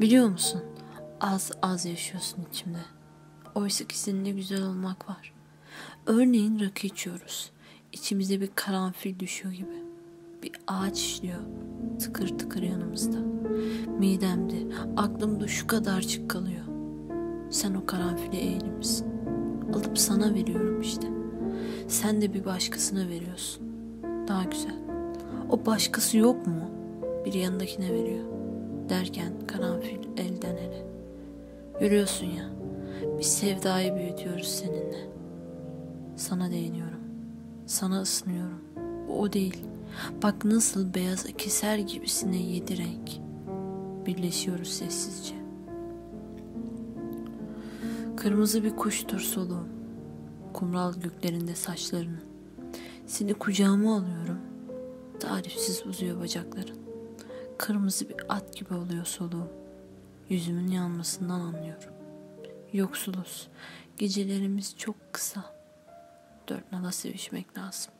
Biliyor musun? Az az yaşıyorsun içimde. Oysa ki seninle güzel olmak var. Örneğin rakı içiyoruz. İçimize bir karanfil düşüyor gibi. Bir ağaç işliyor. Tıkır tıkır yanımızda. Midemde, aklımda şu kadarcık kalıyor. Sen o karanfili eğilimsin. Alıp sana veriyorum işte. Sen de bir başkasına veriyorsun. Daha güzel. O başkası yok mu? Bir yanındakine veriyor. Derken karanfil elden ele. Görüyorsun ya. Bir sevdayı büyütüyoruz seninle. Sana değiniyorum. Sana ısınıyorum. Bu o değil. Bak nasıl beyaz keser gibisine yedi renk. Birleşiyoruz sessizce. Kırmızı bir kuştur soluğum. Kumral göklerinde saçlarının. Seni kucağıma alıyorum. Tarifsiz uzuyor bacakların. Kırmızı bir at gibi oluyor soluğum. Yüzümün yanmasından anlıyorum. Yoksuluz. Gecelerimiz çok kısa. Dört nala sevişmek lazım.